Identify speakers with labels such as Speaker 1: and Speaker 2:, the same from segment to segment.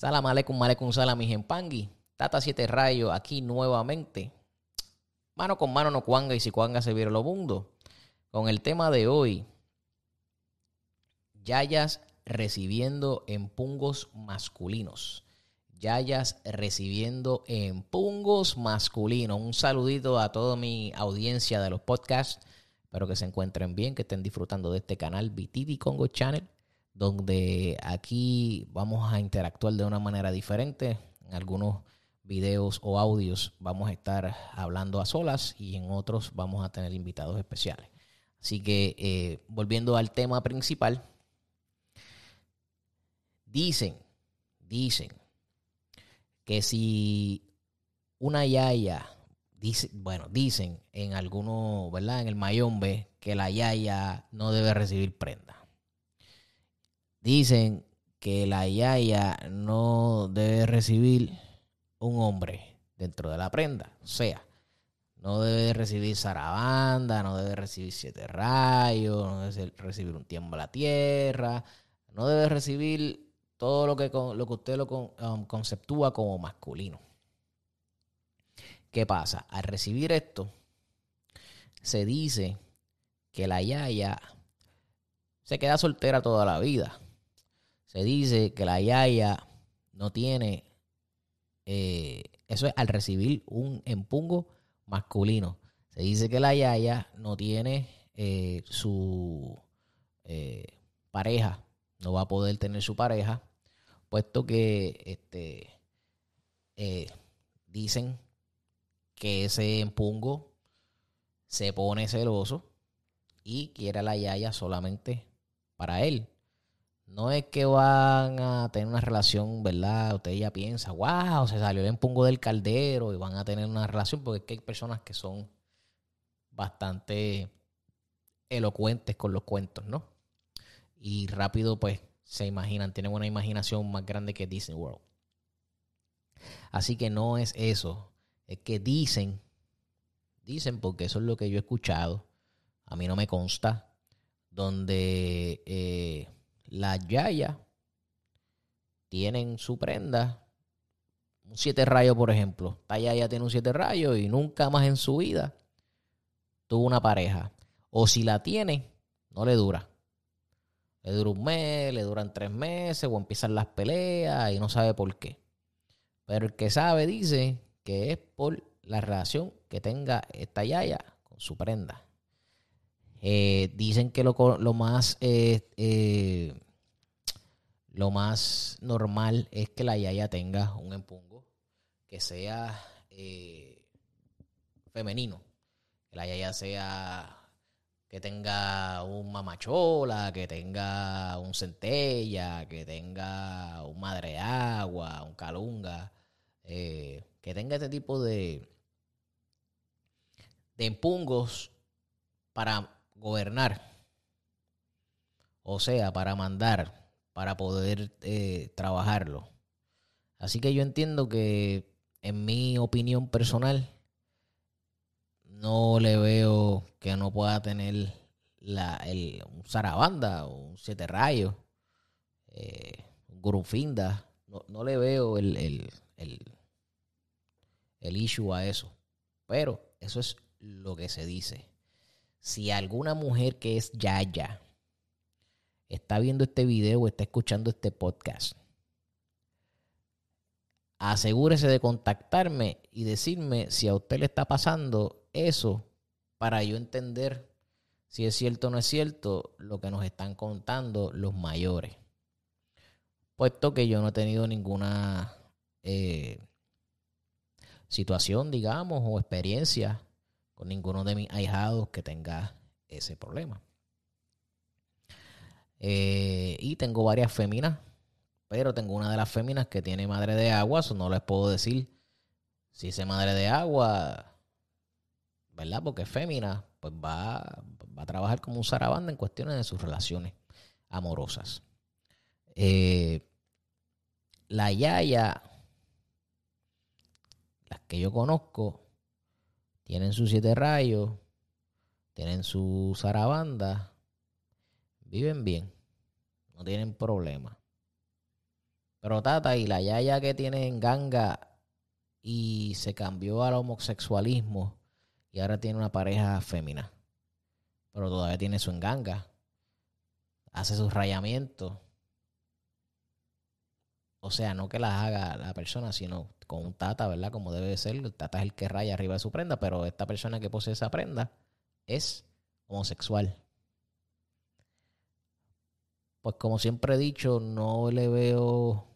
Speaker 1: Salam aleikum, aleikum salam, mi pangui. Tata Siete Rayos aquí nuevamente. Mano con mano no cuanga y si cuanga se viera lo mundo. Con el tema de hoy. Yayas recibiendo empungos masculinos. Yayas recibiendo empungos masculinos. Un saludito a toda mi audiencia de los podcasts. Espero que se encuentren bien, que estén disfrutando de este canal BTV Congo Channel donde aquí vamos a interactuar de una manera diferente. En algunos videos o audios vamos a estar hablando a solas y en otros vamos a tener invitados especiales. Así que eh, volviendo al tema principal, dicen, dicen que si una yaya, dice, bueno, dicen en algunos, ¿verdad? En el Mayombe que la yaya no debe recibir prenda. Dicen que la yaya no debe recibir un hombre dentro de la prenda. O sea, no debe recibir zarabanda, no debe recibir siete rayos, no debe recibir un tiempo a la tierra, no debe recibir todo lo que, lo que usted lo um, conceptúa como masculino. ¿Qué pasa? Al recibir esto, se dice que la yaya se queda soltera toda la vida se dice que la yaya no tiene, eh, eso es al recibir un empungo masculino. Se dice que la yaya no tiene eh, su eh, pareja, no va a poder tener su pareja, puesto que este, dicen que ese empungo se pone celoso y quiere a la yaya solamente para él. No es que van a tener una relación, ¿verdad? Usted ya piensa, wow, se salió el empungo del caldero y van a tener una relación, porque es que hay personas que son bastante elocuentes con los cuentos, ¿no? Y rápido, pues, se imaginan, tienen una imaginación más grande que Disney World. Así que no es eso, es que dicen, dicen porque eso es lo que yo he escuchado, a mí no me consta, donde... Eh, las yayas tienen su prenda, un siete rayos, por ejemplo. Esta yaya tiene un siete rayos y nunca más en su vida tuvo una pareja. O si la tiene, no le dura. Le dura un mes, le duran tres meses o empiezan las peleas y no sabe por qué. Pero el que sabe dice que es por la relación que tenga esta yaya con su prenda. Eh, dicen que lo, más eh, eh, lo más normal es que la yaya tenga un empungo que sea femenino. Que la yaya sea que tenga un mamachola, que tenga un centella, que tenga un madre agua, un calunga, que tenga este tipo de, de empungos para gobernar, o sea, para mandar, para poder eh, trabajarlo. Así que yo entiendo que, en mi opinión personal, no le veo que no pueda tener la, el, un zarabanda un siete rayos, eh, un gurufinda. No, no, le veo el, el, el, el issue a eso. Pero eso es lo que se dice si alguna mujer que es Yaya está viendo este video o está escuchando este podcast, asegúrese de contactarme y decirme si a usted le está pasando eso para yo entender si es cierto o no es cierto lo que nos están contando los mayores. Puesto que yo no he tenido ninguna eh, situación, digamos, o experiencia con ninguno de mis ahijados que tenga ese problema. Eh, y tengo varias féminas, pero tengo una de las féminas que tiene madre de agua, eso no les puedo decir si ese madre de agua, ¿verdad? Porque es fémina, pues va, va a trabajar como un zarabanda en cuestiones de sus relaciones amorosas. Eh, la Yaya, las que yo conozco, tienen sus siete rayos, tienen su zarabanda, viven bien, no tienen problema. Pero Tata y la yaya que tiene en ganga y se cambió al homosexualismo y ahora tiene una pareja fémina. Pero todavía tiene su enganga. Hace sus rayamientos. O sea, no que las haga la persona, sino con un tata, ¿verdad? Como debe ser. El tata es el que raya arriba de su prenda, pero esta persona que posee esa prenda es homosexual. Pues como siempre he dicho, no le veo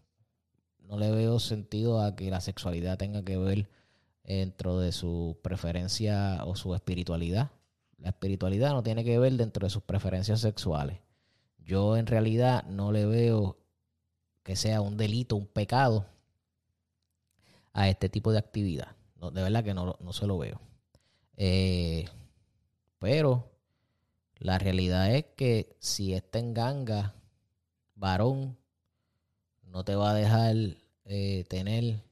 Speaker 1: no le veo sentido a que la sexualidad tenga que ver dentro de su preferencia o su espiritualidad. La espiritualidad no tiene que ver dentro de sus preferencias sexuales. Yo en realidad no le veo que sea un delito, un pecado a este tipo de actividad. de verdad que no, se lo veo. Eh, pero la realidad es que si está en ganga, varón, no te va a dejar eh, tener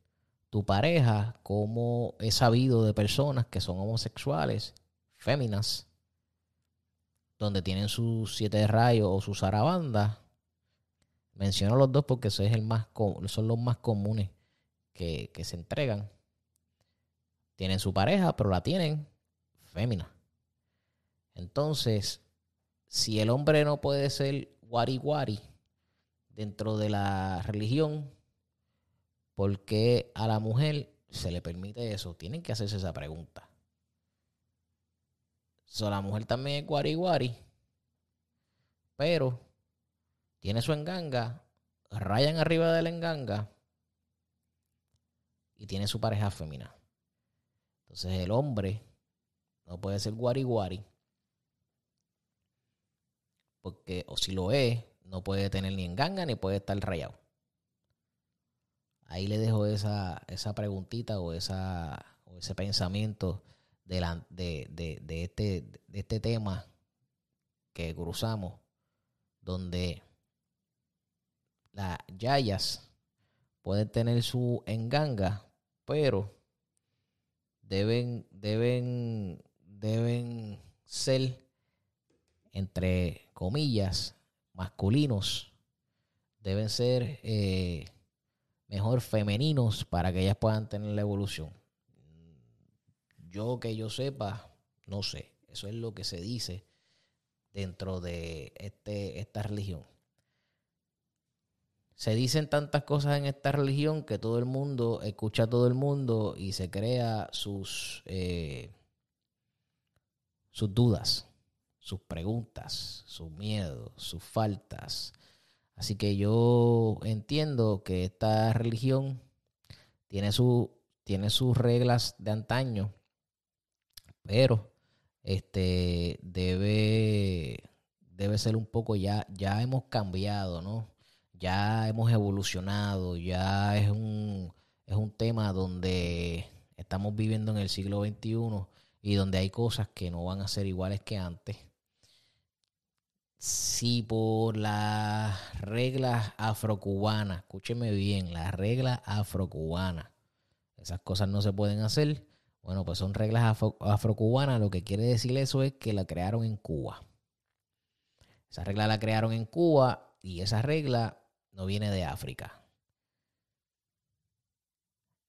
Speaker 1: tu pareja, como he sabido de personas que son homosexuales, féminas, donde tienen sus siete rayos o sus zarabandas. Menciono los dos porque eso es el más, son los más comunes que, que se entregan. Tienen su pareja, pero la tienen fémina. Entonces, si el hombre no puede ser wari wari, dentro de la religión, ¿por qué a la mujer se le permite eso? Tienen que hacerse esa pregunta. So, la mujer también es guari pero tiene su enganga, rayan arriba de la enganga y tiene su pareja femenina. Entonces el hombre no puede ser guari porque, o si lo es, no puede tener ni enganga ni puede estar rayado. Ahí le dejo esa, esa preguntita o, esa, o ese pensamiento de, de, este, de este tema que cruzamos, donde las yayas pueden tener su enganga, pero deben, deben, deben ser, entre comillas, masculinos deben ser eh, mejor femeninos para que ellas puedan tener la evolución. Yo que yo sepa, no sé. Eso es lo que se dice dentro de este, esta religión. Se dicen tantas cosas en esta religión que todo el mundo escucha a todo el mundo y se crea sus, eh, sus dudas sus preguntas, sus miedos, sus faltas. Así que yo entiendo que esta religión tiene, su, tiene sus reglas de antaño, pero este debe, debe ser un poco ya, ya hemos cambiado, ¿no? Ya hemos evolucionado, ya es un, es un tema donde estamos viviendo en el siglo XXI y donde hay cosas que no van a ser iguales que antes si por las reglas afrocubanas, escúcheme bien, las reglas afrocubanas, esas cosas no se pueden hacer, bueno, pues son reglas afro afrocubanas, lo que quiere decir eso es que la crearon en Cuba. Esa regla la crearon en Cuba y esa regla no viene de África.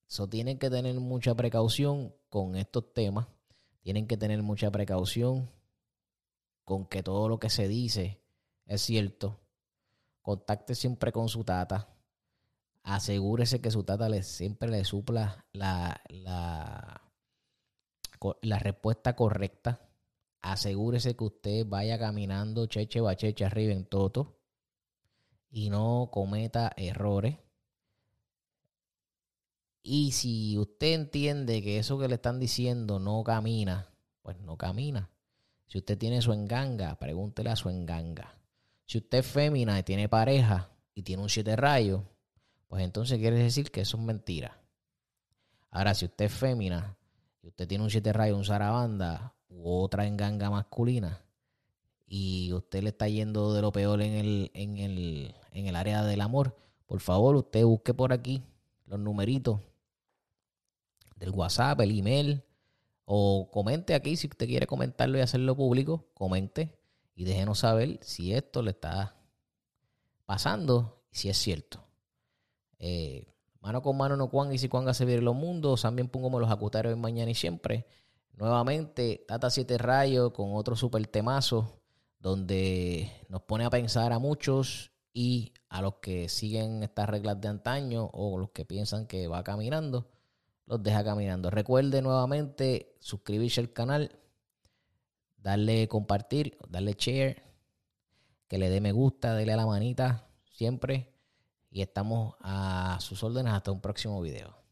Speaker 1: Eso tienen que tener mucha precaución con estos temas. Tienen que tener mucha precaución con que todo lo que se dice es cierto. Contacte siempre con su tata. Asegúrese que su tata le, siempre le supla la, la, la respuesta correcta. Asegúrese que usted vaya caminando cheche bacheche arriba en toto y no cometa errores. Y si usted entiende que eso que le están diciendo no camina, pues no camina. Si usted tiene su enganga, pregúntele a su enganga. Si usted es fémina y tiene pareja y tiene un siete rayos, pues entonces quiere decir que eso es mentira. Ahora, si usted es fémina y usted tiene un siete rayos, un zarabanda u otra enganga masculina y usted le está yendo de lo peor en el, en el, en el área del amor, por favor, usted busque por aquí los numeritos del WhatsApp, el email, o comente aquí si usted quiere comentarlo y hacerlo público, comente y déjenos saber si esto le está pasando y si es cierto. Eh, mano con mano no cuan y si cuanga se viene los mundos. También pongo los acutarios mañana y siempre. Nuevamente, Tata 7 Rayos con otro super temazo donde nos pone a pensar a muchos y a los que siguen estas reglas de antaño o los que piensan que va caminando, los deja caminando. Recuerde nuevamente suscribirse al canal, darle compartir, darle share, que le dé me gusta, dele a la manita siempre y estamos a sus órdenes hasta un próximo video.